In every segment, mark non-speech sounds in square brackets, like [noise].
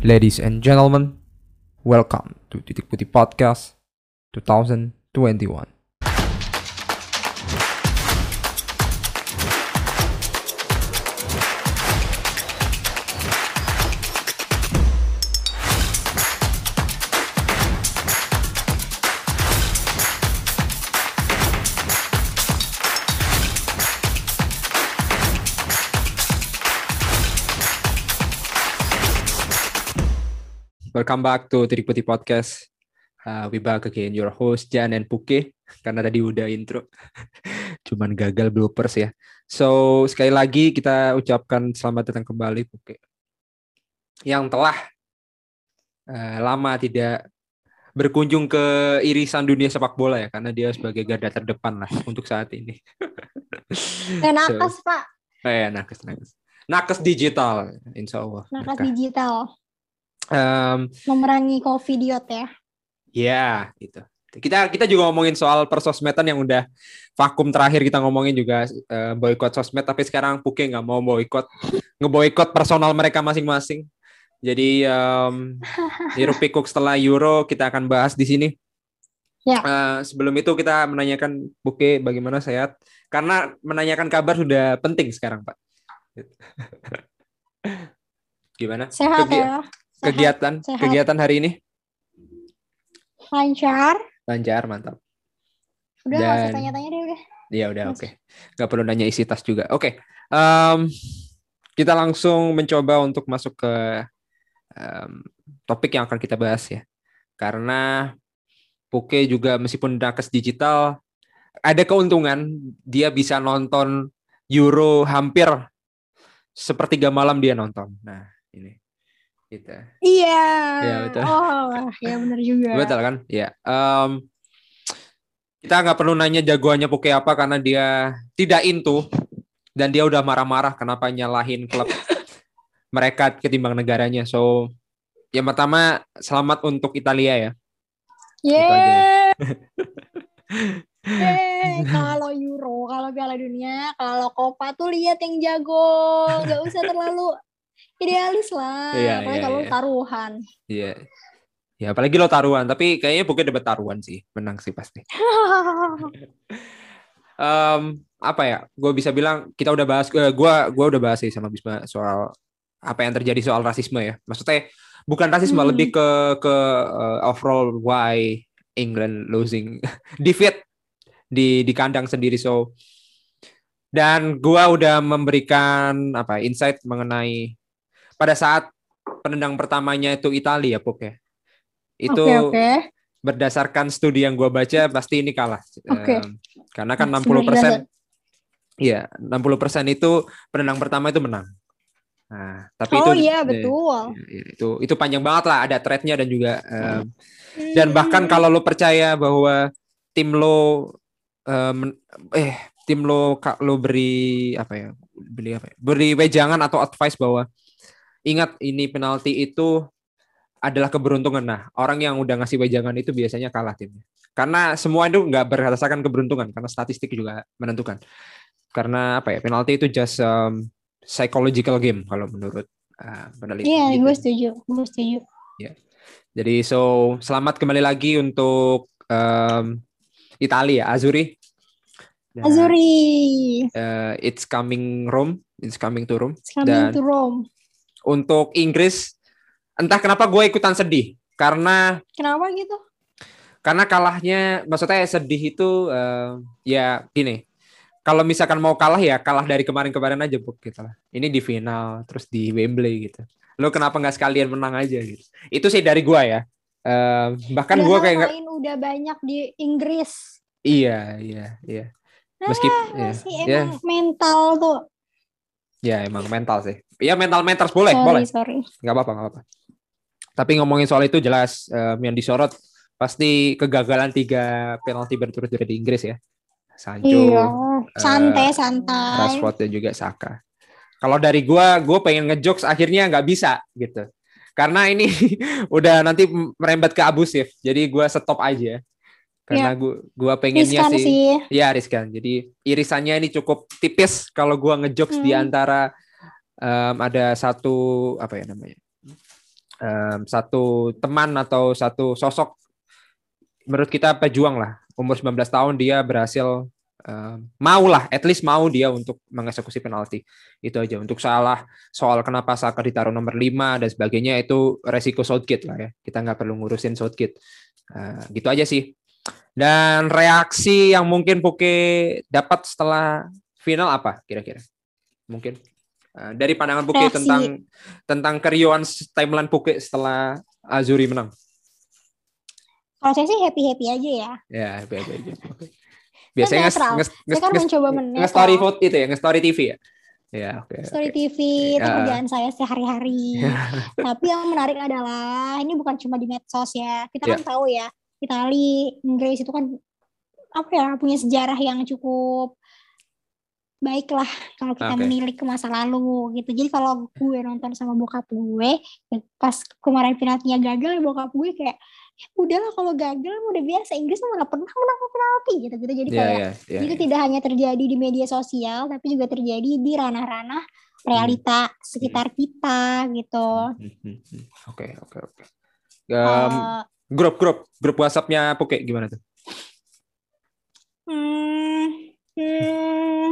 Ladies and gentlemen, welcome to Titik Putih Podcast 2021. Welcome back to Titik Putih Podcast. Uh, we back again, your host Jan and Puke. Karena tadi udah intro, [laughs] cuman gagal bloopers ya. So sekali lagi kita ucapkan selamat datang kembali Puke. Yang telah uh, lama tidak berkunjung ke irisan dunia sepak bola ya, karena dia sebagai garda terdepan lah untuk saat ini. [laughs] Eh, nakes, Pak. Oh ya, nakes, nakes. Nakes digital, insya Allah. Nakes digital. Um, Memerangi covidiot ya. Ya, gitu. Kita kita juga ngomongin soal persosmedan yang udah vakum terakhir kita ngomongin juga eh, boykot sosmed tapi sekarang Puke nggak mau boykot ngeboykot personal mereka masing-masing. Jadi um, Hiruk pikuk setelah Euro kita akan bahas di sini. Ya. Eh, sebelum itu kita menanyakan Puke bagaimana sehat karena menanyakan kabar sudah penting sekarang Pak. [laughs] Gimana? Sehat Kegi- ya. Sehat. Kegiatan sehat. kegiatan hari ini Lancar. lancar mantap. Udah nggak usah Dan- tanya-tanya deh udah. Ya udah oke. Nggak perlu nanya isi tas juga. Oke. em, kita langsung mencoba untuk masuk ke em, topik yang akan kita bahas ya. Karena Puke juga meskipun nakes digital ada keuntungan dia bisa nonton Euro hampir sepertiga malam dia nonton. Nah, ini kita. Iya. Iya, betul. Oh, ya benar juga. [laughs] Betul kan? Ya. Em, kita nggak perlu nanya jagoannya Poke apa karena dia tidak into dan dia udah marah-marah kenapa nyalahin klub [laughs] mereka ketimbang negaranya. So, yang pertama selamat untuk Italia ya. Yeay. [laughs] Yeay. Kalau Euro, kalau Piala Dunia, kalau Copa tuh lihat yang jago, nggak usah terlalu idealis lah. Iya, Apalagi iya, kalau iya. taruhan. Iya. Ya, apalagi lo taruhan, tapi kayaknya Poke dapat taruhan sih, menang sih pasti. [laughs] Em, apa ya? Gue bisa bilang kita udah bahas, gue gua gua udah bahas sih sama Bisma soal apa yang terjadi soal rasisme ya. Maksudnya bukan rasisme, Hmm. lebih ke ke uh, overall why England losing [laughs] defeat di di kandang sendiri. So dan gua udah memberikan apa insight mengenai pada saat penendang pertamanya itu Italia, Pok ya. Itu Oke, oke. berdasarkan studi yang gua baca pasti ini kalah. Oke. Em, karena kan Nah, 60% sebenarnya Iya, 60% itu penendang pertama itu menang. Nah, tapi Oh itu iya betul. iya, itu itu panjang banget lah ada threadnya dan juga em, Hmm. dan bahkan kalau lo percaya bahwa tim lo em, eh tim lo ka- lo beri apa ya beri apa ya, beri wejangan atau advice bahwa ingat ini penalti itu adalah keberuntungan. Nah, orang yang udah ngasih wejangan itu biasanya kalah timnya. Karena semua itu nggak berdasarkan keberuntungan, karena statistik juga menentukan. Karena apa ya, penalti itu just um, psychological game kalau menurut uh, peneliti. Iya, gitu. gue setuju. Gue setuju. Jadi so selamat kembali lagi untuk um, Italia, Azuri. Dan, Azuri, uh, it's coming Rome, it's coming to Rome. it's coming Dan- to Rome. Untuk Inggris, entah kenapa gue ikutan sedih. Karena Kenapa gitu? karena kalahnya maksudnya sedih itu eh, ya gini. Kalau misalkan mau kalah ya kalah dari kemarin-kemarin aja bu gitu lah. Ini di final terus di Wembley gitu. Lo kenapa nggak sekalian menang aja gitu? Itu sih dari gua ya. Eh, bahkan gua kayak nggak- udah banyak di Inggris. iya iya iya. Meskipun Ah, ya, masih ya emang mental tuh. ya emang mental sih ya mental mentors boleh sorry, boleh sorry. nggak apa-apa nggak apa tapi ngomongin soal itu jelas em, yang disorot pasti kegagalan tiga penalti berturut-turut dari Inggris ya Sancho Iya, eh, santai santai. Rashford dan juga Saka. Kalau dari gua, gua pengen ngejokes akhirnya nggak bisa gitu. Karena ini [laughs] udah nanti merembet ke abusif. Jadi gua stop aja. Karena gua gua pengennya Riskan sih, sih. ya riskan. Jadi irisannya ini cukup tipis kalau gua ngejokes di Hmm. antara em, ada satu apa ya namanya? um, satu teman atau satu sosok menurut kita pejuang lah. Umur 19 tahun dia berhasil uh, mau lah, at least mau dia untuk mengeksekusi penalti. Itu aja. Untuk salah soal kenapa Saka ditaruh nomor 5 dan sebagainya itu resiko Southgate lah ya. Kita nggak perlu ngurusin Southgate. Uh, gitu aja sih. Dan reaksi yang mungkin Puke dapat setelah final apa kira-kira? Mungkin dari pandangan Puke reaksi. tentang tentang keriuhan timeline Puke setelah Azuri menang. Kalau saya sih happy happy aja ya. Ya happy happy aja. [laughs] Okay. Biasanya nge, nge, nge, kan nge, mencoba nge story vote itu ya, nge story TV ya. Ya, oke. Okay, story okay. TV itu ya. kerjaan saya sehari-hari. [laughs] Tapi yang menarik adalah ini bukan cuma di medsos ya. Kita yeah. kan tahu ya, Itali, Inggris itu kan apa ya punya sejarah yang cukup baiklah kalau kita okay. menilik ke masa lalu gitu. Jadi kalau gue nonton sama bokap gue, pas kemarin penaltinya gagal, bokap gue kayak ya udahlah kalau gagal udah biasa Inggris mana pernah menang penalti gitu gitu jadi yeah, kayak yeah, yeah, itu yeah. tidak hanya terjadi di media sosial tapi juga terjadi di ranah-ranah realita hmm. sekitar hmm. kita gitu hmm, hmm, oke oke oke eh, grup grup grup WhatsAppnya Poke gimana tuh hmm, hmm,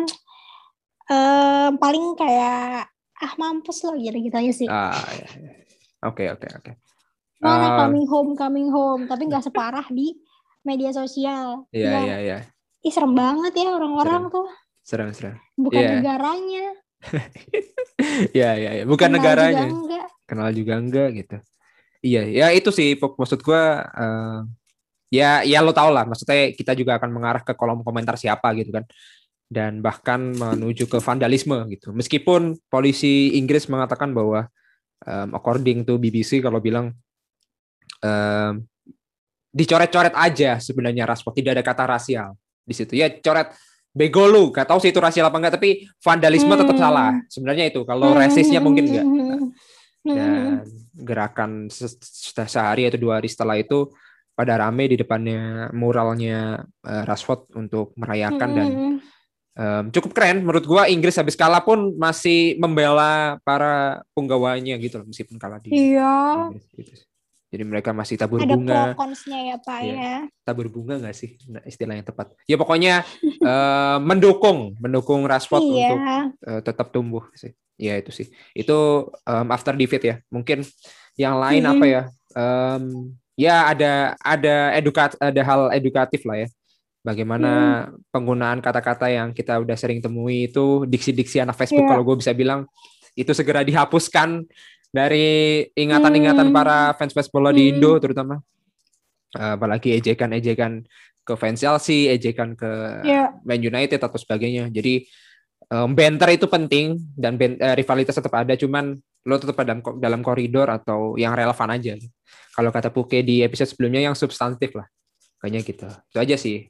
um, paling kayak ah mampus loh gitu gitu aja sih. Ah ya, ya. oke oke oke. Mana uh, coming home coming home. Tapi nggak separah di media sosial. Iya iya. iya ih serem banget ya orang-orang tuh. Serem serem. Bukan yeah. negaranya. [laughs] Ya ya ya bukan kenal negaranya. juga enggak. kenal juga enggak gitu. Iya ya itu sih maksud gua uh, ya ya lo tau lah. Maksudnya kita juga akan mengarah ke kolom komentar siapa gitu kan dan bahkan menuju ke vandalisme gitu meskipun polisi Inggris mengatakan bahwa um, according to BBC kalau bilang um, dicoret-coret aja sebenarnya Rashford tidak ada kata rasial di situ ya coret bego lu gak tahu sih itu rasial apa enggak tapi vandalisme hmm. tetap salah sebenarnya itu kalau hmm. rasisnya mungkin enggak hmm. dan gerakan se sehari atau dua hari setelah itu pada rame di depannya muralnya uh, Rashford untuk merayakan dan um, cukup keren menurut gua Inggris habis kalah pun masih membela para penggawanya gitu loh meskipun kalah di iya. Inggris gitu. Jadi mereka masih tabur Ada bunga. Ada ya Pak ya. ya. Tabur bunga nggak sih nah, istilah yang tepat? Ya pokoknya uh, mendukung, mendukung Rashford iya. untuk uh, tetap tumbuh sih. Ya itu sih. Itu um, after defeat ya. Mungkin yang lain mm -hmm. apa ya? Um, ya ada ada edukat ada hal edukatif lah ya. Bagaimana hmm. penggunaan kata-kata yang kita udah sering temui itu diksi-diksi anak Facebook yeah. kalau gue bisa bilang itu segera dihapuskan dari ingatan-ingatan hmm. para fans fans bola di Indo hmm. terutama uh, apalagi ejekan-ejekan ke fans Chelsea, ejekan ke yeah. Man United atau sebagainya. Jadi um, banter itu penting dan ben, uh, rivalitas tetap ada, cuman lo tetap dalam dalam koridor atau yang relevan aja. Kalau kata Puke di episode sebelumnya yang substantif lah, kayaknya gitu. Itu aja sih.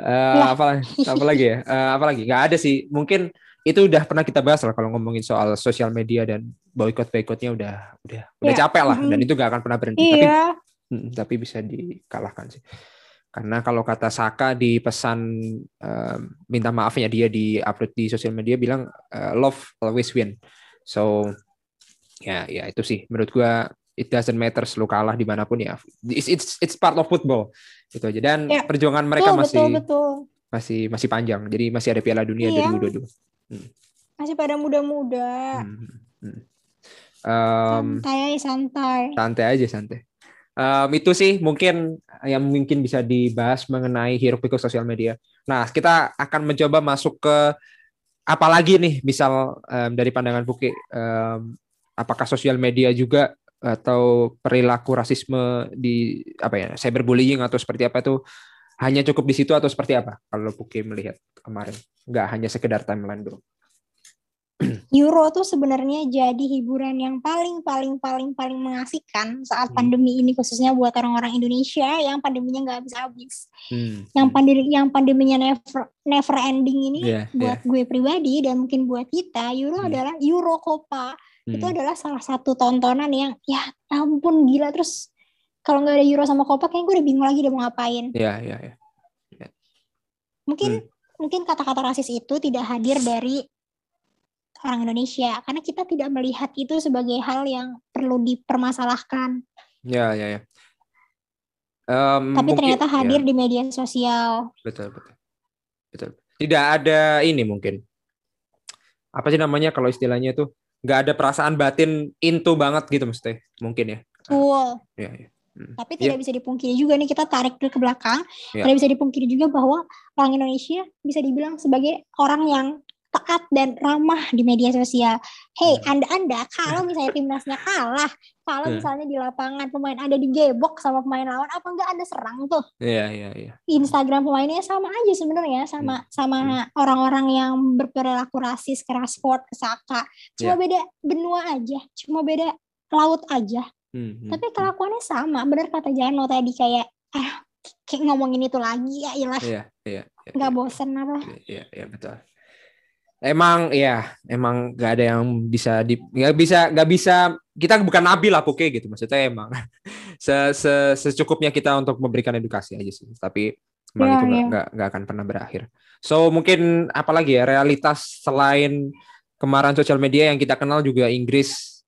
Uh, apa, apa lagi ya? Uh, apa lagi? Gak ada sih. Mungkin itu udah pernah kita bahas lah kalau ngomongin soal sosial media dan boykot boykotnya udah udah udah yeah. capek lah mm-hmm. dan itu gak akan pernah berhenti yeah. tapi hmm, tapi bisa dikalahkan sih karena kalau kata Saka di pesan um, minta maafnya dia di upload di sosial media bilang uh, love always win so ya ya itu sih menurut gua it doesn't matter lu kalah di mana pun ya it's it's, it's part of football itu aja dan yeah. perjuangan mereka betul, masih betul, betul. masih masih panjang jadi masih ada Piala Dunia yeah. 2022 Hmm. Masih pada muda-muda. Hmm. Hmm. Um, santai, santai. Santai aja, santai. Um, itu sih mungkin yang mungkin bisa dibahas mengenai hiruk pikuk sosial media. Nah, kita akan mencoba masuk ke apa lagi nih, misal um, dari pandangan Buki, um, apakah sosial media juga atau perilaku rasisme di apa ya cyberbullying atau seperti apa itu hanya cukup di situ atau seperti apa? Kalau Puki melihat kemarin nggak hanya sekedar timeline doang Euro tuh sebenarnya jadi hiburan yang paling paling paling paling mengasihkan saat hmm. pandemi ini khususnya buat orang-orang Indonesia yang pandeminya nggak habis-habis. Hmm. Yang pandemi yang pandeminya never never ending ini yeah, buat yeah. gue pribadi dan mungkin buat kita Euro hmm. adalah Euro Copa. Hmm. Itu adalah salah satu tontonan yang ya ampun gila terus kalau nggak ada Euro sama Copa kayaknya gue udah bingung lagi dia mau ngapain. Iya, iya, iya. Mungkin hmm. mungkin kata-kata rasis itu tidak hadir dari orang Indonesia karena kita tidak melihat itu sebagai hal yang perlu dipermasalahkan. Ya, ya, ya. Um, Tapi mungkin, ternyata hadir ya. di media sosial. Betul, betul. Betul. Tidak ada ini mungkin. Apa sih namanya kalau istilahnya itu nggak ada perasaan batin into banget gitu mesti mungkin ya. Cool. Ya, ya. Hmm. Tapi tidak yeah. bisa dipungkiri juga nih kita tarik ke belakang, yeah. tidak bisa dipungkiri juga bahwa orang Indonesia bisa dibilang sebagai orang yang taat dan ramah di media sosial. Hey, hmm. anda-anda kalau misalnya timnasnya kalah, kalau yeah. misalnya di lapangan pemain ada digebok sama pemain lawan, apa enggak anda serang tuh? Iya, yeah, iya, yeah, iya. Yeah. Instagram pemainnya sama aja sebenarnya sama hmm. sama hmm. orang-orang yang berperilaku rasis, keras sport, kesaka. Cuma yeah. beda benua aja, cuma beda laut aja. Hmm, hmm, Tapi hmm. kelakuannya sama, benar kata Jano tadi kayak ah kayak ngomongin itu lagi ya ilah. Iya, iya. iya nggak iya. bosen apa? Iya, iya betul. Emang ya, emang gak ada yang bisa di nggak bisa nggak bisa kita bukan nabi lah pokoknya gitu. Maksudnya emang [laughs] se, se secukupnya kita untuk memberikan edukasi aja sih. Tapi emang yeah, itu nggak yeah. nggak akan pernah berakhir. So mungkin apalagi ya realitas selain kemarin sosial media yang kita kenal juga Inggris.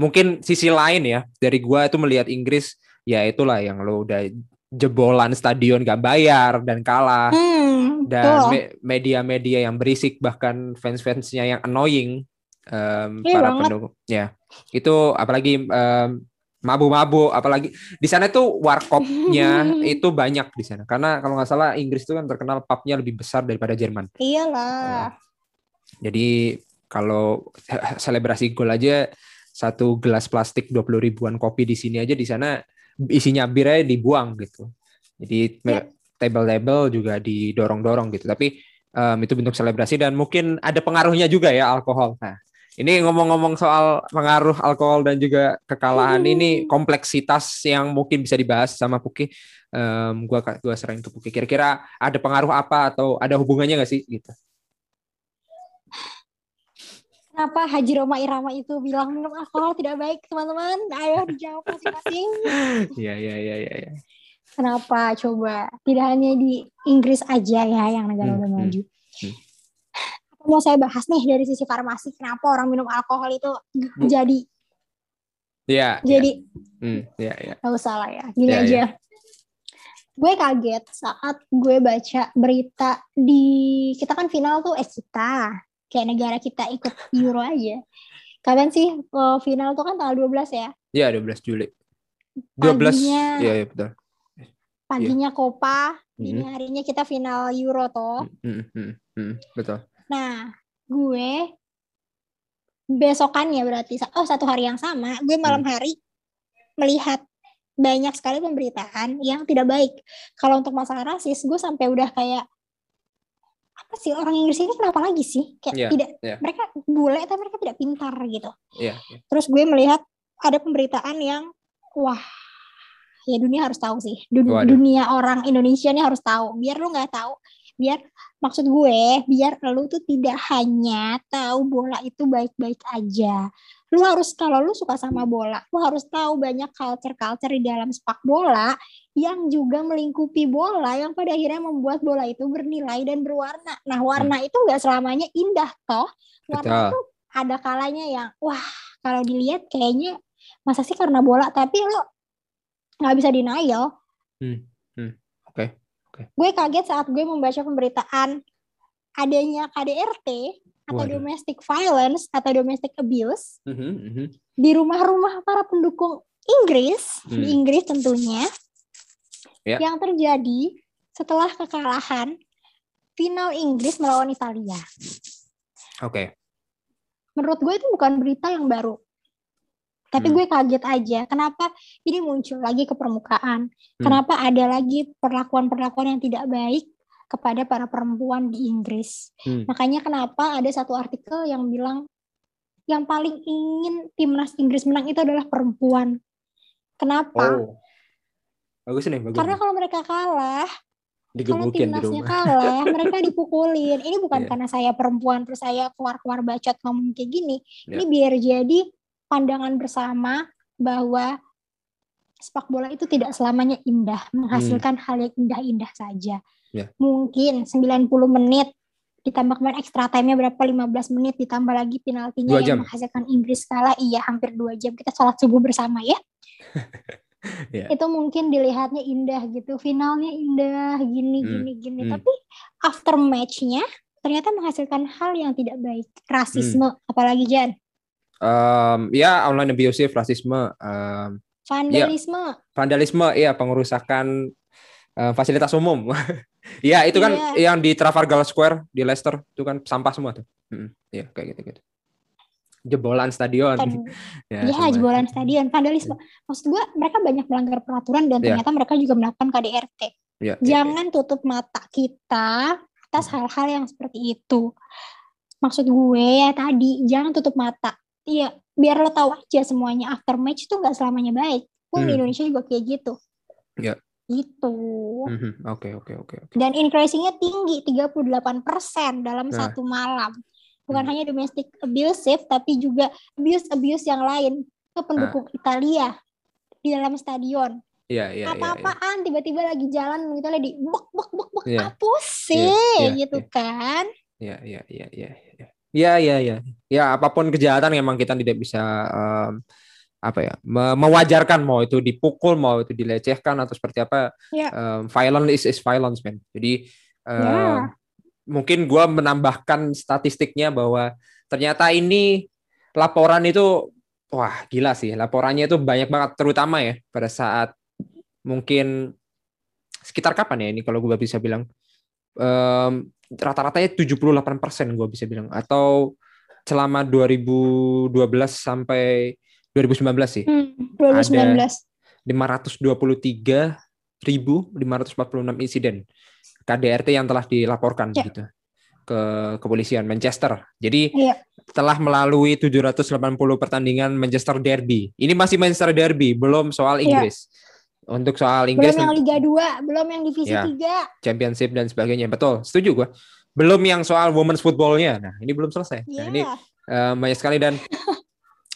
Mungkin sisi lain ya dari gua itu melihat Inggris ya itulah yang lo udah jebolan stadion gak bayar dan kalah. Hmm, dan media-media yang berisik bahkan fans-fansnya yang annoying um, para pendukung ya. Itu apalagi um, mabu-mabu apalagi di sana tuh warkopnya [laughs] itu banyak di sana. Karena kalau nggak salah Inggris itu kan terkenal pubnya lebih besar daripada Jerman. Iyalah. Uh, jadi kalau selebrasi gol aja satu gelas plastik 20 ribuan kopi di sini aja di sana isinya bir aja dibuang gitu. Jadi yeah. Table-table juga didorong-dorong gitu. Tapi um, itu bentuk selebrasi dan mungkin ada pengaruhnya juga ya alkohol. Nah, ini ngomong-ngomong soal pengaruh alkohol dan juga kekalahan hmm. ini kompleksitas yang mungkin bisa dibahas sama Puki. Um, gua gua sering ke Puki. Kira-kira ada pengaruh apa atau ada hubungannya nggak sih gitu? Kenapa Haji Roma Irama itu bilang minum alkohol tidak baik, teman-teman? Ayo dijawab masing-masing. [laughs] Iya, iya, iya, iya. Kenapa? Coba. Tidak hanya di Inggris aja ya yang negara hmm, udah hmm, maju. Hmm, hmm. Mau saya bahas nih dari sisi farmasi, kenapa orang minum alkohol itu hmm. jadi Iya. Jadi, ya. Hmm, ya, ya. Gak usah lah ya. Gini ya, aja. Ya. Gue kaget saat gue baca berita di kita kan final tuh eh kita kayak negara kita ikut Euro aja. Kapan sih uh, final tuh kan tanggal 12 ya? Iya, 12 Juli. 12 Paginya, ya, ya betul. Paginya ya. Copa, dini hmm. harinya kita final Euro toh. Hmm, hmm, hmm, betul. Nah, gue besokannya berarti oh satu hari yang sama, gue malam hari melihat banyak sekali pemberitaan yang tidak baik. Kalau untuk masalah rasis, gue sampai udah kayak apa sih orang Inggris ini kenapa lagi sih kayak yeah, tidak yeah. mereka bule tapi mereka tidak pintar gitu yeah, yeah. terus gue melihat ada pemberitaan yang wah ya dunia harus tahu sih. Dunia, dunia orang Indonesia ini harus tahu. Biar lu nggak tahu biar maksud gue biar lu tuh tidak hanya tahu bola itu baik-baik aja. Lu harus kalau lu suka sama bola lu harus tahu banyak culture-culture di dalam sepak bola yang juga melingkupi bola yang pada akhirnya membuat bola itu bernilai dan berwarna. Nah warna hmm. itu nggak selamanya indah toh. Warna Betul. itu ada kalanya yang wah kalau dilihat kayaknya masa sih karena bola tapi lo nggak bisa denial hmm. Hmm. oke okay. Okay. Gue kaget saat gue membaca pemberitaan adanya KDRT atau Waduh. domestic violence atau domestic abuse mm -hmm, mm -hmm. di rumah-rumah para pendukung Inggris mm. di hmm. Inggris tentunya yeah. yang terjadi setelah kekalahan final Inggris melawan Italia. Oke. Okay. Menurut gue itu bukan berita yang baru. Tapi hmm. gue kaget aja, kenapa ini muncul lagi ke permukaan? Hmm. Kenapa ada lagi perlakuan-perlakuan yang tidak baik kepada para perempuan di Inggris? Hmm. Makanya kenapa ada satu artikel yang bilang yang paling ingin timnas Inggris menang itu adalah perempuan. Kenapa? Oh. Bagus nih, bagus. Karena kalau mereka kalah, kalau timnasnya kalah, [laughs] mereka dipukulin. Ini bukan yeah. karena saya perempuan terus saya keluar-keluar bacot ngomong kayak gini. Yeah. Ini biar jadi pandangan bersama bahwa sepak bola itu tidak selamanya indah, menghasilkan hmm. hal yang indah-indah saja. Yeah. Mungkin 90 menit ditambah kemarin extra time-nya berapa 15 menit ditambah lagi penaltinya yang menghasilkan Inggris kalah iya hampir dua jam kita sholat subuh bersama ya [laughs] yeah. itu mungkin dilihatnya indah gitu finalnya indah gini hmm. gini gini hmm. tapi after matchnya ternyata menghasilkan hal yang tidak baik rasisme hmm. apalagi Jan um, ya online abusive rasisme um, vandalisme ya, vandalisme ya pengerusakan uh, fasilitas umum Iya, [laughs] itu kan yeah. yang di Trafalgar Square di Leicester itu kan sampah semua tuh. Hmm, ya kayak gitu gitu. Jebolan stadion. [laughs] ya, ya jebolan stadion, vandalisme. Maksud gua mereka banyak melanggar peraturan dan yeah. ternyata mereka juga melakukan KDRT. Yeah, Jangan yeah, tutup mata kita atas hal-hal yang seperti itu. Maksud gue ya tadi, jangan tutup mata. Iya, biar lo tahu aja semuanya after match itu nggak selamanya baik. Pun hmm. di Indonesia juga kayak gitu. Ya. Gitu. Mhm, oke, oke, oke. Dan increasingnya tinggi, 38% dalam nah. satu malam. Bukan hmm. hanya domestic abusive, tapi juga abuse-abuse yang lain ke pendukung nah. Italia di dalam stadion. Iya, iya, iya Apa-apaan, ya, ya. tiba-tiba lagi jalan, gitu di buk, buk, buk, buk, ya. apa sih, ya, ya, gitu ya. kan. Iya, iya, iya, iya. Iya, iya, iya. Ya, apa pun kejahatan memang kita tidak bisa um, apa ya mewajarkan mau itu dipukul mau itu dilecehkan atau seperti apa yeah. um, violence is, is violence man jadi um, yeah. mungkin gue menambahkan statistiknya bahwa ternyata ini laporan itu wah gila sih laporannya itu banyak banget terutama ya pada saat mungkin sekitar kapan ya ini kalau gue bisa bilang um, rata-ratanya 78 persen gue bisa bilang atau selama 2012 sampai 2019 sih. Hmm, 2019. Ada 523.546 insiden KDRT yang telah dilaporkan yeah. gitu ke kepolisian Manchester. Jadi yeah. telah melalui 780 pertandingan Manchester Derby. Ini masih Manchester Derby, belum soal iya. Inggris. Yeah. Untuk soal Inggris belum yang Liga 2, belum yang divisi ya, 3. Championship dan sebagainya. Betul, setuju gua. Belum yang soal women's footballnya. Nah, ini belum selesai. Yeah. Nah, ini uh, banyak sekali dan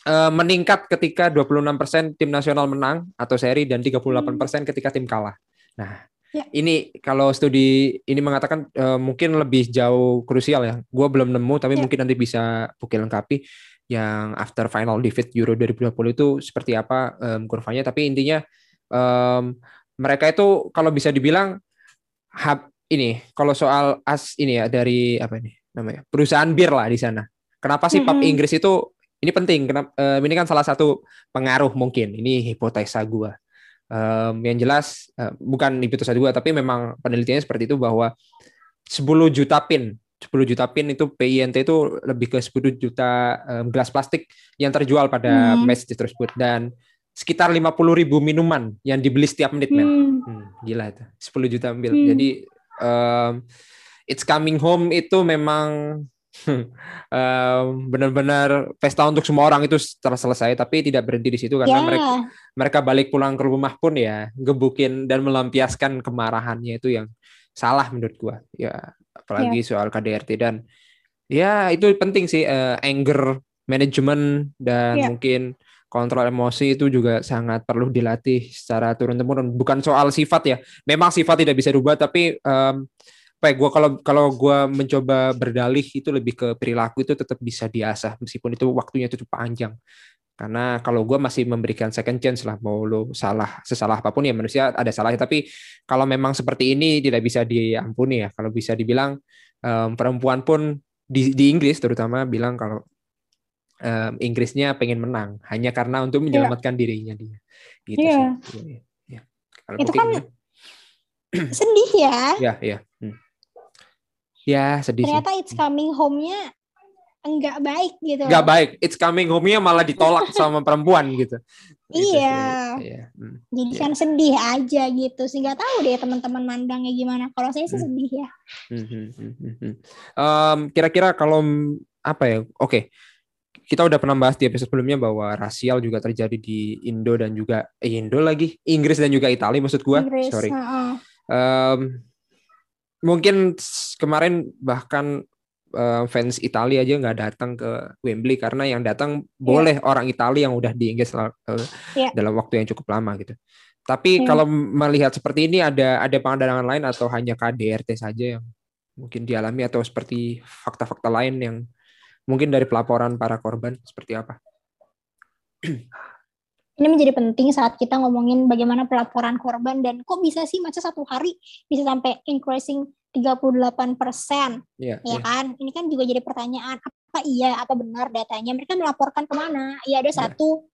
uh, [laughs] meningkat ketika 26% tim nasional menang atau seri dan 38% hmm. ketika tim kalah. Nah, ya. ini kalau studi ini mengatakan uh, mungkin lebih jauh krusial ya. Gue belum nemu tapi ya. mungkin nanti bisa bukti lengkapi yang after final defeat Euro 2020 itu seperti apa um, kurvanya. Tapi intinya um, mereka itu kalau bisa dibilang hub ini kalau soal as ini ya dari apa ini namanya perusahaan bir lah di sana. Kenapa sih mm -hmm. pub Inggris itu ini penting kenapa uh, ini kan salah satu pengaruh mungkin ini hipotesa gua um, yang jelas uh, bukan hipotesa gua tapi memang penelitiannya seperti itu bahwa 10 juta pin 10 juta pin itu PINT itu lebih ke 10 juta um, gelas plastik yang terjual pada hmm. match tersebut dan sekitar 50 ribu minuman yang dibeli setiap menit men hmm. Hmm, gila itu 10 juta ambil hmm. jadi um, it's coming home itu memang [laughs] um, benar-benar pesta untuk semua orang itu setelah selesai tapi tidak berhenti di situ karena yeah. mereka mereka balik pulang ke rumah pun ya gebukin dan melampiaskan kemarahannya itu yang salah menurut gua ya apalagi yeah. soal KDRT dan ya itu penting sih uh, anger management dan yeah. mungkin kontrol emosi itu juga sangat perlu dilatih secara turun temurun bukan soal sifat ya. Memang sifat tidak bisa dirubah tapi um, apa ya gue kalau kalau gue mencoba berdalih itu lebih ke perilaku itu tetap bisa diasah meskipun itu waktunya cukup panjang. Karena kalau gue masih memberikan second chance lah mau lo salah sesalah apa pun ya manusia ada salahnya. Tapi kalau memang seperti ini tidak bisa diampuni ya. Kalau bisa dibilang um, perempuan pun di, di Inggris terutama bilang kalau um, Inggrisnya pengen menang hanya karena untuk iya. menyelamatkan yeah. dirinya dia gitu yeah. sih. Ya, ya. Kalau itu kan [clears throat] sedih ya. Ya, ya. Hmm. Ya, sedih Ternyata sih. It's Coming Home-nya enggak baik gitu. Enggak baik. It's Coming Home-nya malah ditolak [laughs] sama perempuan gitu. Iya. iya. Hmm. Jadi yeah. kan sedih aja gitu. Sih nggak tahu deh teman-teman mandangnya gimana. Kalau saya sih hmm. sedih ya. Hmm, hmm, hmm, hmm. Um, kira-kira kalau apa ya? Oke. Okay. Kita udah pernah bahas di episode sebelumnya bahwa rasial juga terjadi di Indo dan juga eh, Indo lagi, Inggris dan juga Italia maksud gua. Inggris, Sorry. Uh -uh. Um, mungkin kemarin bahkan uh, fans Italia aja nggak datang ke Wembley karena yang datang yeah. boleh orang Italia yang udah di Inggris uh, yeah. dalam waktu yang cukup lama gitu. Tapi yeah. kalau melihat seperti ini ada ada pandangan lain atau hanya KDRT saja yang mungkin dialami atau seperti fakta-fakta lain yang mungkin dari pelaporan para korban seperti apa? [clears throat] Ini menjadi penting saat kita ngomongin bagaimana pelaporan korban dan kok bisa sih masa satu hari bisa sampai increasing 38 persen, yeah, ya yeah. kan? Ini kan juga jadi pertanyaan apa iya apa benar datanya? Mereka melaporkan ke mana? Ya ada yeah. satu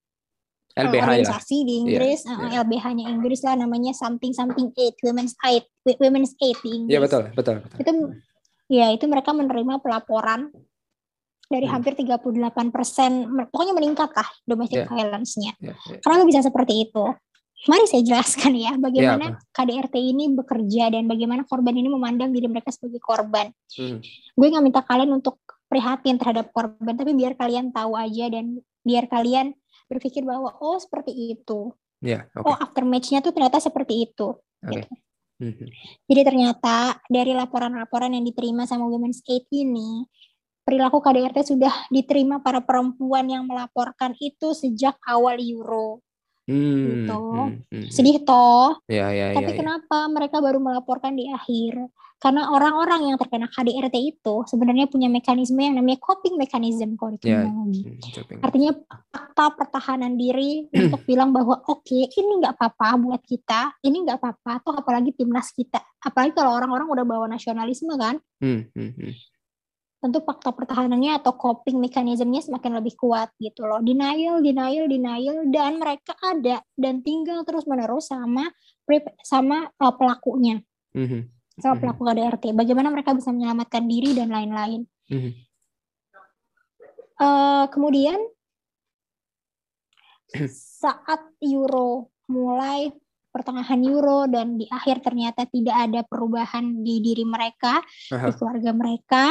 LBH ya. organisasi ya. di iya, Inggris, yeah, yeah. LBH-nya Inggris lah namanya something something aid, women's aid, women's aid di Inggris. Iya yeah, betul, betul, betul. Itu ya itu mereka menerima pelaporan dari hmm. hampir 38 persen, pokoknya meningkat lah domestic yeah. violence-nya. Yeah, yeah. Kenapa bisa seperti itu? Mari saya jelaskan ya bagaimana yeah. KDRT ini bekerja dan bagaimana korban ini memandang diri mereka sebagai korban. Hmm. Gue nggak minta kalian untuk prihatin terhadap korban, tapi biar kalian tahu aja dan biar kalian berpikir bahwa oh seperti itu. Yeah, okay. Oh after match-nya tuh ternyata seperti itu. Okay. Gitu. Mm-hmm. Jadi ternyata dari laporan-laporan yang diterima sama Women's Aid ini, perilaku KDRT sudah diterima para perempuan yang melaporkan itu sejak awal Euro. Hmm, gitu. Hmm, hmm, Sedih toh. Ya, ya, Tapi ya, kenapa mereka baru melaporkan di akhir? Karena orang-orang yang terkena KDRT itu sebenarnya punya mekanisme yang namanya coping mechanism kalau di ya, hmm, Artinya fakta pertahanan diri untuk bilang bahwa oke okay, ini nggak apa-apa buat kita, ini nggak apa-apa. Atau apalagi timnas kita. Apalagi kalau orang-orang udah bawa nasionalisme kan. Hmm, hmm, hmm tentu faktor pertahanannya atau coping mekanismenya semakin lebih kuat gitu loh. Denial, denial, denial dan mereka ada dan tinggal terus menerus sama sama uh, pelakunya. Mm-hmm. Sama mhm. pelaku KDRT. Bagaimana mereka bisa menyelamatkan diri dan lain-lain. Mm-hmm. Uh, kemudian saat Euro mulai pertengahan Euro dan di akhir ternyata tidak ada perubahan di diri mereka, uh-huh. di keluarga mereka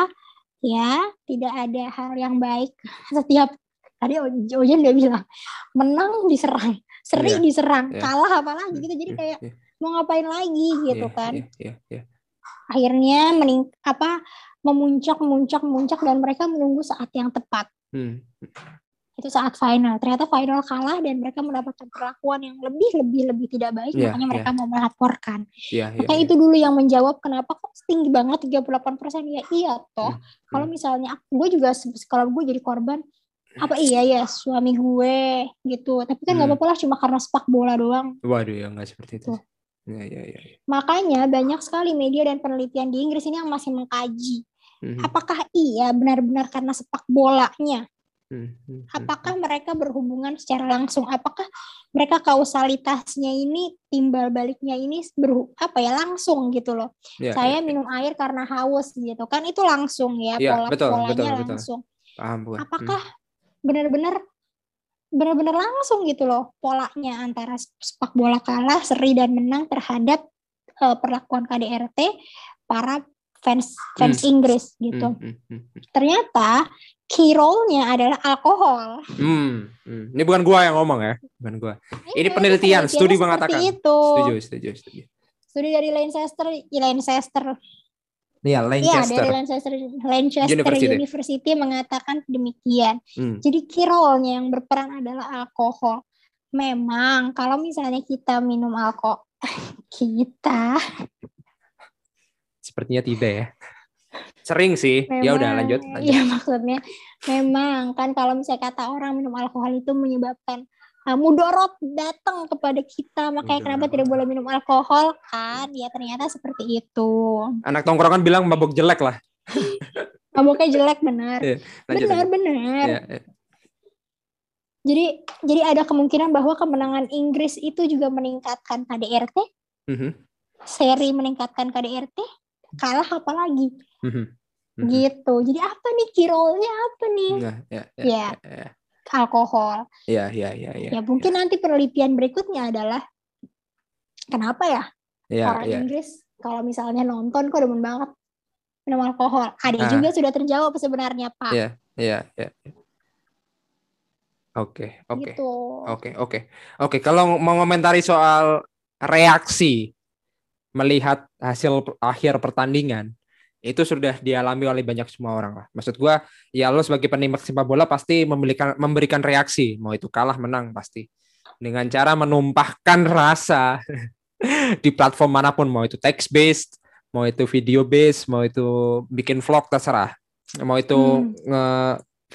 ya tidak ada hal yang baik [laughs] setiap tadi Ojen dia bilang menang diserang seri yeah, diserang yeah. kalah apalagi gitu jadi hmm, kayak yeah. mau ngapain lagi gitu yeah, kan yeah, yeah, yeah. akhirnya mening apa memuncak memuncak memuncak dan mereka menunggu saat yang tepat hmm itu saat final ternyata final kalah dan mereka mendapatkan perlakuan yang lebih lebih lebih tidak baik yeah, makanya mereka yeah. mau melaporkan yeah, yeah, makanya yeah. itu dulu yang menjawab kenapa kok tinggi banget 38 persen ya iya toh hmm. kalau hmm. misalnya gue juga kalau gue jadi korban apa iya ya suami gue gitu tapi kan nggak hmm. apa-apa lah cuma karena sepak bola doang waduh ya nggak seperti itu Ya, ya, ya. Makanya banyak sekali media dan penelitian di Inggris ini yang masih mengkaji hmm. apakah iya benar-benar karena sepak bolanya apakah mereka berhubungan secara langsung? Apakah mereka kausalitasnya ini timbal baliknya ini ber, apa ya langsung gitu loh? Ya, Saya ya, minum air karena haus gitu kan itu langsung ya, ya pola betul, polanya betul, langsung. Betul. Paham, Bu. Apakah benar-benar benar-benar langsung gitu loh polanya antara sepak bola kalah, seri dan menang terhadap uh, perlakuan KDRT para fans fans hmm. Inggris gitu. Hmm, hmm, hmm. Ternyata key role-nya adalah alkohol. Hmm, hmm. Ini bukan gua yang ngomong ya, bukan gua. Ini, ini penelitian, studi mengatakan. Itu. Setuju, setuju, setuju. Studi dari Lancaster, Lancaster. Iya, Lancaster. Iya, dari Lancaster, Lancaster University, University mengatakan demikian. Hmm. Jadi key role-nya yang berperan adalah alkohol. Memang kalau misalnya kita minum alkohol, [laughs] kita sepertinya tidak ya. [laughs] Sering sih. ya udah lanjut, lanjut. Iya maksudnya memang kan kalau misalnya kata orang minum alkohol itu menyebabkan uh, mudorot datang kepada kita. Makanya kenapa tidak boleh minum alkohol kan? Ya ternyata seperti itu. Anak tongkrongan bilang mabuk jelek lah. [laughs] Mabuknya jelek benar. Yeah, benar benar. Yeah, yeah. jadi jadi ada kemungkinan bahwa kemenangan Inggris itu juga meningkatkan KDRT mm -hmm. seri meningkatkan KDRT kalah apa lagi mm-hmm. Mm-hmm. gitu jadi apa nih kirolnya apa nih nah, ya, ya, ya, ya, ya. alkohol ya ya ya ya ya mungkin ya. nanti penelitian berikutnya adalah kenapa ya, ya orang ya. Inggris kalau misalnya nonton kok demen banget minum alkohol ada ah. juga sudah terjawab sebenarnya pak ya ya ya Oke, oke, gitu. oke, oke, oke. Kalau mau komentari soal reaksi melihat hasil akhir pertandingan itu sudah dialami oleh banyak semua orang lah. Maksud gua ya lo sebagai penikmat sepak bola pasti memberikan memberikan reaksi, mau itu kalah menang pasti. Dengan cara menumpahkan rasa [laughs] di platform mana pun mau itu text based, mau itu video base mau itu bikin vlog terserah mau itu hmm. nge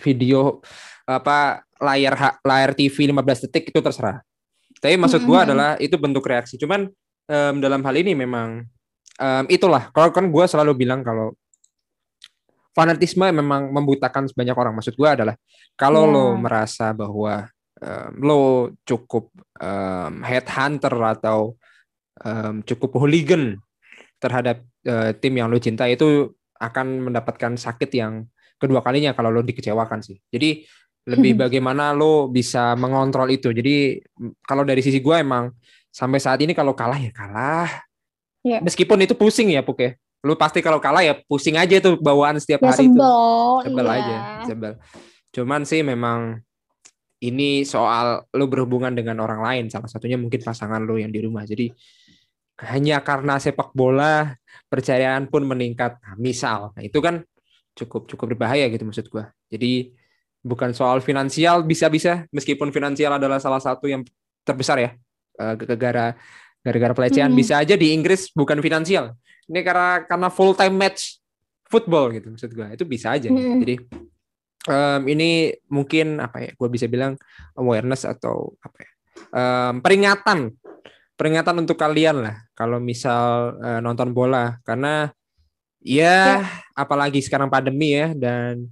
video apa layar layar TV 15 detik itu terserah tapi maksud gue hmm. adalah itu bentuk reaksi cuman um, dalam hal ini memang um, itulah kalau kan gue selalu bilang kalau fanatisme memang membutakan sebanyak orang maksud gue adalah kalau yeah. lo merasa bahwa um, lo cukup um, headhunter atau um, cukup hooligan terhadap uh, tim yang lo cinta itu akan mendapatkan sakit yang kedua kalinya kalau lo dikecewakan sih. Jadi lebih bagaimana lo bisa mengontrol itu. Jadi kalau dari sisi gue emang sampai saat ini kalau kalah ya kalah. Yeah. Meskipun itu pusing ya Puk ya. Lu pasti kalau kalah ya pusing aja tuh bawaan setiap ya, hari sebel, itu. Sebel iya. aja, sebel. Cuman sih memang ini soal lo berhubungan dengan orang lain salah satunya mungkin pasangan lo yang di rumah jadi hanya karena sepak bola percayaan pun meningkat nah, misal nah itu kan cukup cukup berbahaya gitu maksud gua jadi bukan soal finansial bisa-bisa meskipun finansial adalah salah satu yang terbesar ya gara-gara gara-gara pelecehan. Hmm. bisa aja di Inggris bukan finansial. Ini karena karena full time match football gitu maksud gua. Itu bisa aja. Hmm. jadi um, ini mungkin apa ya gue bisa bilang awareness atau apa ya um, peringatan. Peringatan untuk kalian lah kalau misal uh, nonton bola. Karena ya, ya. apalagi sekarang pandemi ya dan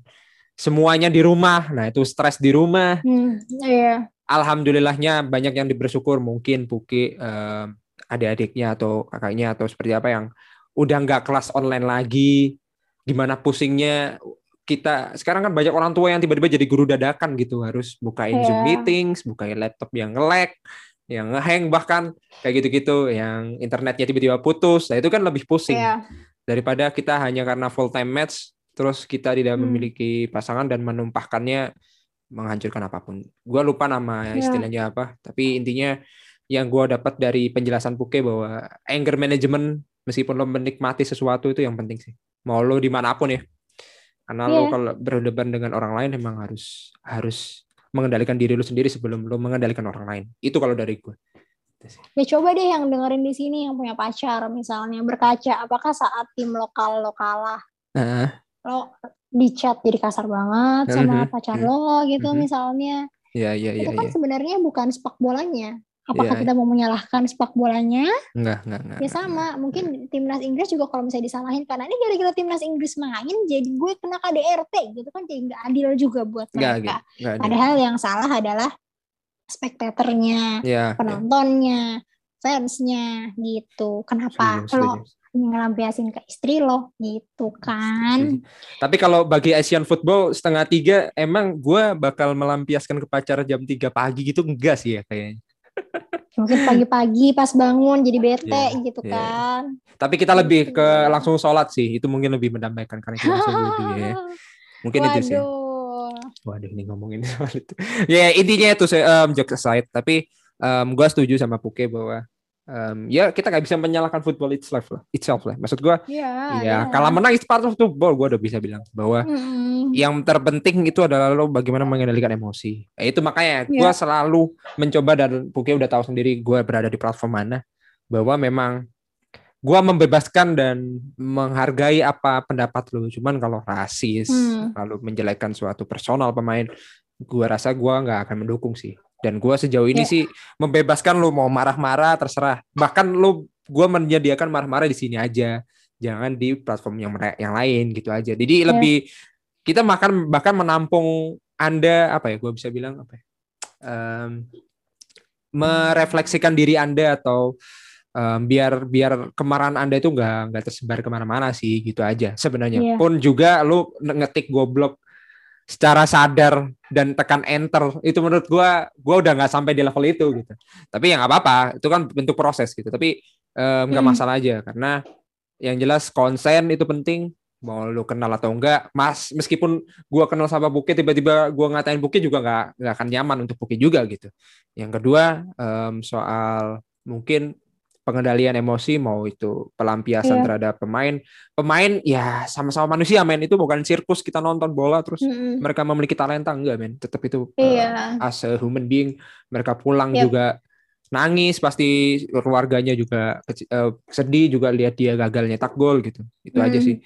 semuanya di rumah. Nah itu stres di rumah. Hmm, iya. Alhamdulillahnya banyak yang bersyukur mungkin Puki um, adik-adiknya atau kakaknya atau seperti apa yang udah nggak kelas online lagi gimana pusingnya kita sekarang kan banyak orang tua yang tiba-tiba jadi guru dadakan gitu harus bukain yeah. Zoom meetings, bukain laptop yang nge-lag, yang ngehang bahkan kayak gitu-gitu, yang internetnya tiba-tiba putus. Nah, itu kan lebih pusing. Yeah. Daripada kita hanya karena full time match terus kita tidak hmm. memiliki pasangan dan menumpahkannya menghancurkan apa pun. Gua lupa nama yeah. istilahnya apa, tapi intinya yang gua dapat dari penjelasan Puke bahwa anger management meskipun lo menikmati sesuatu itu yang penting sih. Mau lo di mana pun ya, karena yeah. lo kalau berdebat dengan orang lain emang harus harus mengendalikan diri lo sendiri sebelum lo mengendalikan orang lain. Itu kalau dari gue. Ya coba deh yang dengerin di sini yang punya pacar misalnya berkaca apakah saat tim lokal lo kalah uh. Lo di chat jadi kasar banget sama uh -huh. pacar lo gitu misalnya. Iya iya iya. Itu kan ya. sebenarnya bukan sepak bolanya, Apakah yeah. kita mau menyalahkan sepak bolanya? Enggak, enggak, enggak. Ya sama, enggak. mungkin timnas Inggris juga kalau misalnya disalahin karena ini gara-gara timnas Inggris main jadi gue kena KDRT gitu kan jadi nggak adil juga buat mereka. Enggak, enggak Padahal yang salah adalah spektatornya, yeah, penontonnya, yeah. fansnya gitu. Kenapa lo ngelampiasin ke istri lo gitu kan? Tapi kalau bagi Asian football setengah tiga emang gue bakal melampiaskan ke pacar jam 3 pagi gitu enggak sih ya kayaknya. Mungkin pagi-pagi pas bangun jadi bete yeah, gitu yeah. kan. Tapi kita lebih ke langsung sholat sih. Itu mungkin lebih mendamaikan karena kita langsung wudhu ya. Mungkin Waduh. itu sih. Waduh ini ngomongin [laughs] soal itu. Ya yeah, intinya itu saya um, joke aside. Tapi um, gue setuju sama Puke bahwa um, ya kita nggak bisa menyalahkan football itself lah, itself lah. Maksud gue, yeah, ya yeah. kalah menang itu part of football. Gue udah bisa bilang bahwa mm. yang terpenting itu adalah lo bagaimana mengendalikan emosi. Eh, itu makanya yeah. gue selalu mencoba dan Puke udah tahu sendiri gue berada di platform mana bahwa memang gue membebaskan dan menghargai apa pendapat lo. Cuman kalau rasis, mm. lalu menjelekkan suatu personal pemain, gue rasa gue nggak akan mendukung sih. Dan gue sejauh ini yeah. sih membebaskan lu mau marah-marah terserah. Bahkan lu gue menyediakan marah-marah di sini aja, jangan di platform yang yang lain gitu aja. Jadi yeah. lebih kita makan bahkan menampung anda apa ya? Gue bisa bilang apa? Ya? Um, merefleksikan diri anda atau um, biar biar kemarahan anda itu nggak nggak tersebar ke mana-mana sih gitu aja sebenarnya. Yeah. Pun juga lu ngetik goblok secara sadar dan tekan enter itu menurut gue gue udah nggak sampai di level itu gitu. Tapi ya nggak apa-apa itu kan bentuk proses gitu. Tapi nggak um, hmm. masalah aja karena yang jelas konsen itu penting. Mau lu kenal atau enggak mas meskipun gue kenal sama Bukit tiba-tiba gue ngatain Bukit juga nggak nggak akan nyaman untuk Bukit juga gitu. Yang kedua um, soal mungkin pengendalian emosi mau itu pelampiasan yeah. terhadap pemain pemain ya sama-sama manusia men itu bukan sirkus kita nonton bola terus mm -hmm. mereka memiliki talenta enggak men tetap itu yeah. uh, as a human being mereka pulang yep. juga nangis pasti keluarganya juga uh, sedih juga lihat dia gagal nyetak gol gitu itu hmm. aja sih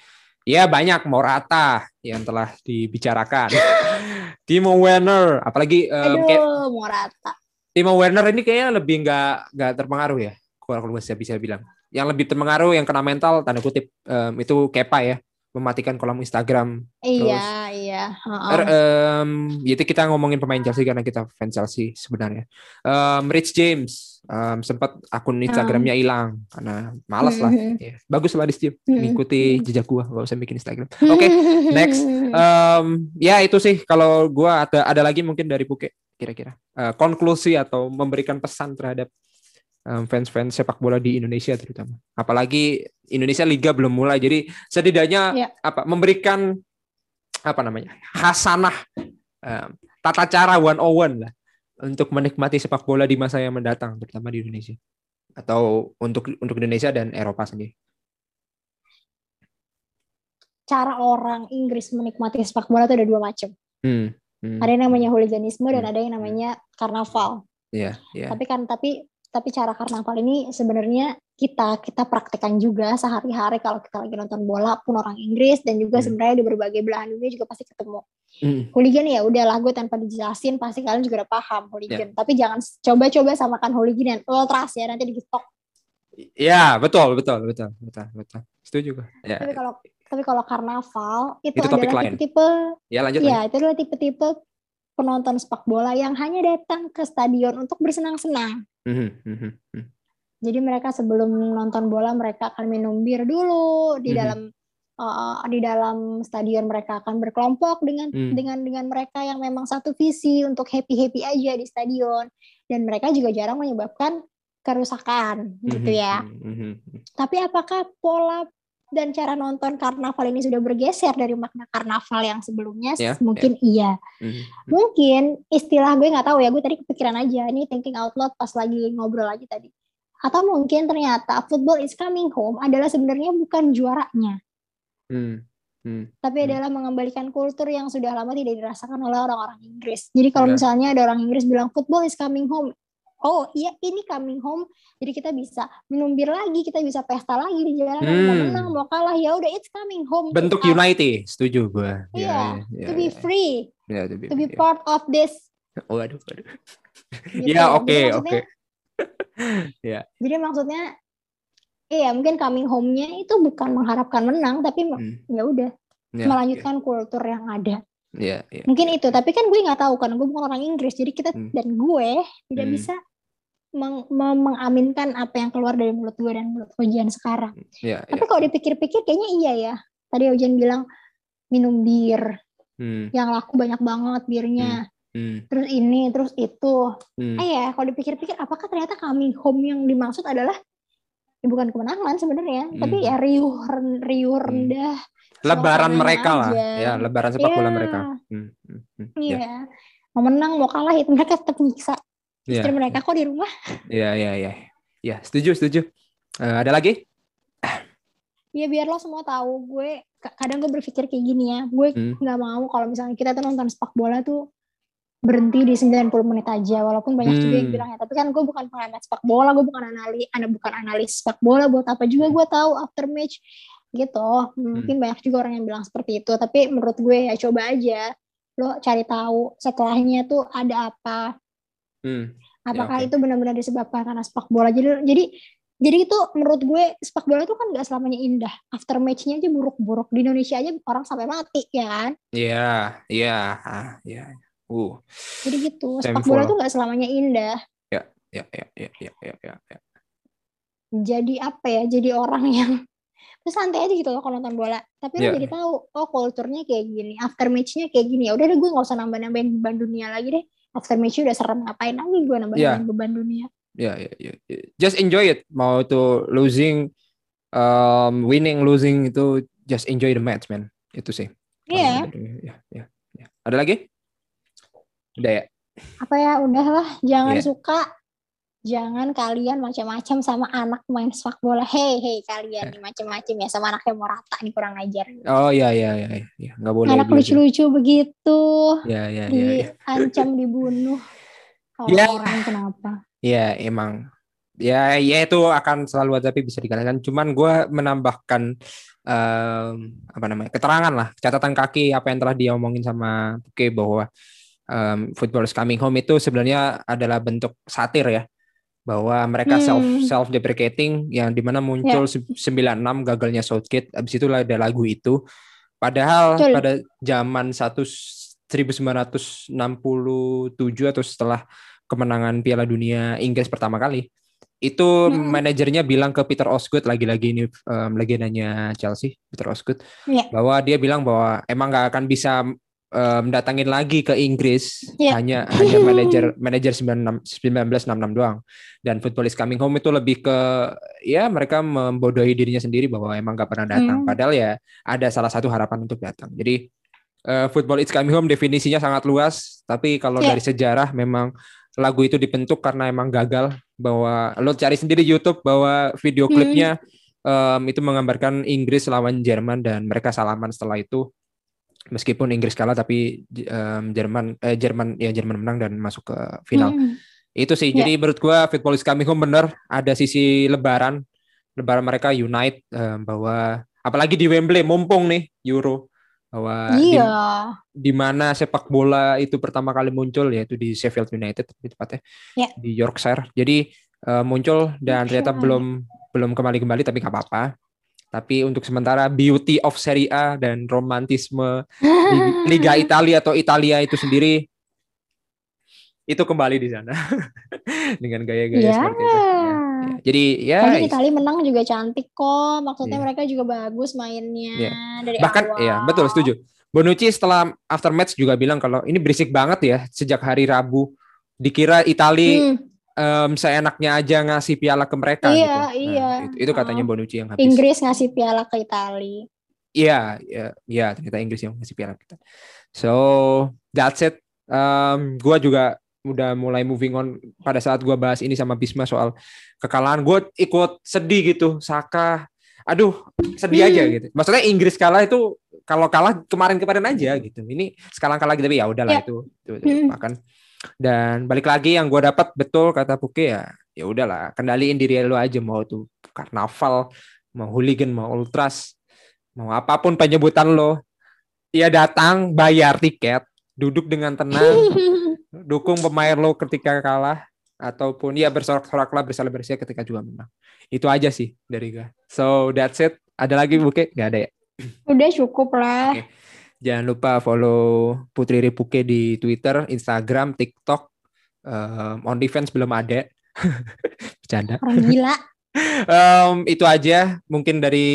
ya banyak Morata yang telah dibicarakan [laughs] Timo Werner apalagi um, Aduh, kayak, Morata Timo Werner ini kayaknya lebih nggak nggak terpengaruh ya kalau bisa bisa bilang yang lebih terpengaruh yang kena mental tanda kutip um, itu Kepa ya mematikan kolom Instagram. Iya, Terus, iya. -uh. Um, itu kita ngomongin pemain Chelsea karena kita fans Chelsea sebenarnya. Um, Rich James um, sempat akun Instagramnya hilang um. karena malas lah. Ya, bagus lah Rich James mm -hmm. mengikuti jejak gua, gak usah bikin Instagram. [laughs] Oke, okay, next. Um, ya itu sih kalau gua ada ada lagi mungkin dari Buke kira-kira uh, konklusi atau memberikan pesan terhadap fans-fans sepak bola di Indonesia terutama. Apalagi Indonesia Liga belum mulai, jadi setidaknya ya. apa memberikan apa namanya hasanah um, tata cara one on one lah untuk menikmati sepak bola di masa yang mendatang, terutama di Indonesia atau untuk untuk Indonesia dan Eropa sendiri. Cara orang Inggris menikmati sepak bola itu ada dua macam. Hmm, hmm. Ada yang namanya hooliganisme hmm. dan ada yang namanya karnaval. Iya, yeah, yeah. Tapi kan tapi tapi cara karnaval ini sebenarnya kita kita praktekkan juga sehari-hari kalau kita lagi nonton bola pun orang Inggris dan juga hmm. sebenarnya di berbagai belahan dunia juga pasti ketemu. Hmm. Hooligan ya udahlah gue tanpa dijelasin pasti kalian juga udah paham hooligan. Yeah. Tapi jangan coba-coba samakan hooligan dan ultras ya nanti digetok. Ya betul betul betul betul betul. Setuju juga. Ya. Tapi kalau tapi kalau karnaval itu, itu adalah tipe-tipe ya lanjut. Ya itu adalah tipe-tipe penonton sepak bola yang hanya datang ke stadion untuk bersenang-senang. Mm -hmm. Jadi mereka sebelum nonton bola mereka akan minum bir dulu di dalam uh, di dalam stadion mereka akan berkelompok dengan mm. dengan dengan mereka yang memang satu visi untuk happy happy aja di stadion dan mereka juga jarang menyebabkan kerusakan gitu ya. Tapi apakah pola dan cara nonton karnaval ini sudah bergeser dari makna karnaval yang sebelumnya yeah, mungkin yeah. iya mm-hmm. mungkin istilah gue nggak tahu ya gue tadi kepikiran aja ini thinking out loud pas lagi ngobrol lagi tadi atau mungkin ternyata football is coming home adalah sebenarnya bukan juaranya mm. Hmm. Tapi hmm. adalah mengembalikan kultur yang sudah lama tidak dirasakan oleh orang-orang Inggris. Jadi kalau yeah. misalnya ada orang Inggris bilang football is coming home, oh iya ini coming home jadi kita bisa minum bir lagi kita bisa pesta lagi di jalan hmm. mau menang mau kalah ya udah it's coming home bentuk united setuju gue iya yeah, yeah, to be free yeah, to be, to be yeah. part of this [laughs] oh aduh aduh gitu. ya oke oke [laughs] ya jadi maksudnya iya mungkin coming home-nya itu bukan mengharapkan menang tapi hmm. ya udah yeah, melanjutkan yeah. kultur yang ada Yeah, yeah. Mungkin itu, tapi kan gue nggak tahu kan, gue bukan orang Inggris, jadi kita hmm. dan gue tidak hmm. bisa meng mengaminkan apa yang keluar dari mulut gue dan mulut Hujan sekarang. Yeah, tapi yeah. kalau dipikir-pikir kayaknya iya ya. Tadi Hujan bilang minum bir, hmm. yang laku banyak banget birnya. Hmm. Hmm. Terus ini, terus itu. Hmm. Eh ya, kalau dipikir-pikir, apakah ternyata coming home yang dimaksud adalah ya bukan kemenangan sebenarnya, hmm. tapi ya riuh riuh hmm. rendah. Hmm lebaran mereka aja. lah ya lebaran sepak bola yeah. mereka hmm, hmm, hmm. iya yeah. mau menang mau kalah itu mereka tetap nyiksa yeah. istri mereka kok di rumah? Iya iya iya. Ya setuju setuju. Uh, ada lagi? Ya biar lo semua tahu gue kadang gue berpikir kayak gini ya. Gue nggak hmm. mau kalau misalnya kita tuh nonton sepak bola tuh berhenti di 90 menit aja. Walaupun banyak hmm. juga yang hmm. bilang ya tapi kan gue bukan pengamat sepak bola gue bukan analis anak bukan analis sepak bola. Buat apa juga gue tahu after match? Gitu. Mungkin hmm. banyak juga orang yang bilang seperti itu. Tapi menurut gue ya coba aja. Lo cari tahu setelahnya tuh ada apa hmm. apakah ya, okay. itu benar-benar disebabkan karena sepak bola? Jadi jadi jadi itu menurut gue sepak bola itu kan gak selamanya indah. After matchnya aja buruk-buruk. Di Indonesia aja orang sampai mati ya kan? Iya iya. Ah, iya. Uh. Jadi gitu sepak bola tuh gak selamanya indah. Ya ya ya ya ya ya, ya. ya. jadi apa ya? Jadi orang yang [laughs] terus santai aja gitu loh kalau nonton bola. Tapi yeah. lo jadi tahu oh kulturnya kayak gini after matchnya kayak gini. Ya udah deh gue nggak usah nambah nambahin beban dunia lagi deh after matchnya udah serem ngapain lagi gue nambah nambahin yeah. beban dunia? Ya yeah, ya yeah, just enjoy it. Mau itu losing um, winning losing itu just enjoy the match man. Itu sih. Iya. Yeah. ya ya ada lagi? Udah ya? Apa ya? Udahlah. Jangan yeah. suka jangan kalian macam-macam sama anak main sepak bola. Hei, hei kalian nih macam-macam ya sama anaknya mau rata nih kurang ajar. Oh iya iya iya, ya. nggak boleh. Anak lucu-lucu begitu. Iya iya iya. Diancam ya. dibunuh. Kalau ya. orang kenapa? ya emang ya ya itu akan selalu ada tapi bisa dikatakan cuman gue menambahkan um, apa namanya keterangan lah catatan kaki apa yang telah dia omongin sama Oke bahwa um, football is coming home itu sebenarnya adalah bentuk satir ya bahwa mereka hmm. self self deprecating yang di mana muncul yeah. 96 gagalnya Southgate abis itu ada lagu itu padahal Betul. pada zaman satu 1967 atau setelah kemenangan Piala Dunia Inggris pertama kali itu hmm. manajernya bilang ke Peter Osgood lagi-lagi ini um, legendanya Chelsea Peter Osgood yeah. bahwa dia bilang bahwa emang nggak akan bisa um, datangin lagi ke Inggris yeah. hanya hanya [laughs] manajer manajer 1966 doang dan football is coming home itu lebih ke ya mereka membodohi dirinya sendiri bahwa emang nggak pernah datang hmm. padahal ya ada salah satu harapan untuk datang jadi uh, football is coming home definisinya sangat luas tapi kalau yeah. dari sejarah memang lagu itu dibentuk karena emang gagal bahwa lo cari sendiri YouTube bahwa video hmm. klipnya hmm. um, itu menggambarkan Inggris lawan Jerman dan mereka salaman setelah itu meskipun Inggris kalah tapi um, Jerman eh, Jerman ya Jerman menang dan masuk ke final hmm. itu sih yeah. jadi menurut gua football is coming home bener ada sisi lebaran lebaran mereka unite um, bahwa apalagi di Wembley mumpung nih Euro bahwa iya. di, di mana sepak bola itu pertama kali muncul yaitu di Sheffield United lebih tepatnya ya. di Yorkshire jadi uh, muncul dan ternyata belum belum kembali kembali tapi nggak apa-apa tapi untuk sementara beauty of Serie A dan romantisme [gasps] Liga Italia atau Italia itu sendiri itu kembali di sana [laughs] dengan gaya-gaya ya. seperti itu. Ya. Ya. Jadi ya. Tapi Italia menang juga cantik kok. Maksudnya ya. mereka juga bagus mainnya ya. dari Bahkan awal. ya betul setuju. Bonucci setelah after match juga bilang kalau ini berisik banget ya sejak hari Rabu dikira Italia hmm. Um, seenaknya aja ngasih piala ke mereka iya, gitu. Nah, iya. itu, itu katanya uh, Bonucci yang habis. Inggris ngasih piala ke Italia. Iya, ya, ya ternyata Inggris yang ngasih piala kita. So that's it. Um, gua juga udah mulai moving on pada saat gue bahas ini sama Bisma soal kekalahan gue ikut sedih gitu Saka aduh sedih aja hmm. gitu maksudnya Inggris kalah itu kalau kalah kemarin-kemarin aja gitu ini sekarang kalah gitu tapi ya udahlah ya. itu, itu, itu makan hmm. Dan balik lagi yang gue dapat betul kata Puke ya ya udahlah kendaliin diri lo aja mau tuh karnaval mau hooligan mau ultras mau apa pun penyebutan lo ya datang bayar tiket duduk dengan tenang [laughs] dukung pemain lo ketika kalah ataupun ya bersorak-soraklah berselebrasi ketika juga menang. Itu aja sih dari gue. So that's it. Ada lagi Buke? Gak ada ya? Udah cukup lah. Okay. Jangan lupa follow Putri Ripuke di Twitter, Instagram, TikTok. Um, on defense belum ada. [laughs] Bercanda. Orang gila. Um, itu aja. Mungkin dari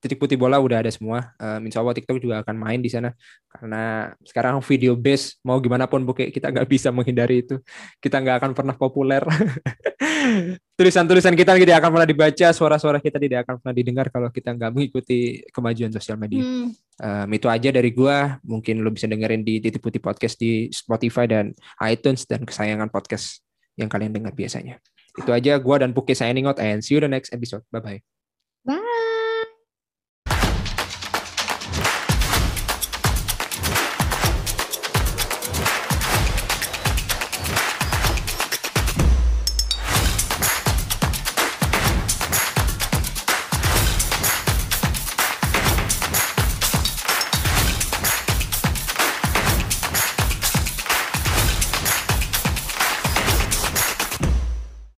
titik putih bola udah ada semua. Um, insya Allah TikTok juga akan main di sana. Karena sekarang video base mau gimana pun buke kita nggak [laughs] bisa menghindari itu. Kita nggak akan pernah populer. [laughs] Tulisan-tulisan kita tidak akan pernah dibaca suara-suara kita tidak akan pernah didengar kalau kita nggak mengikuti kemajuan sosial media. Hmm. um, itu aja dari gua. Mungkin lo bisa dengerin di titik putih podcast di Spotify dan iTunes dan kesayangan podcast yang kalian dengar biasanya itu aja gue dan Puki signing out and see you the next episode. Bye bye.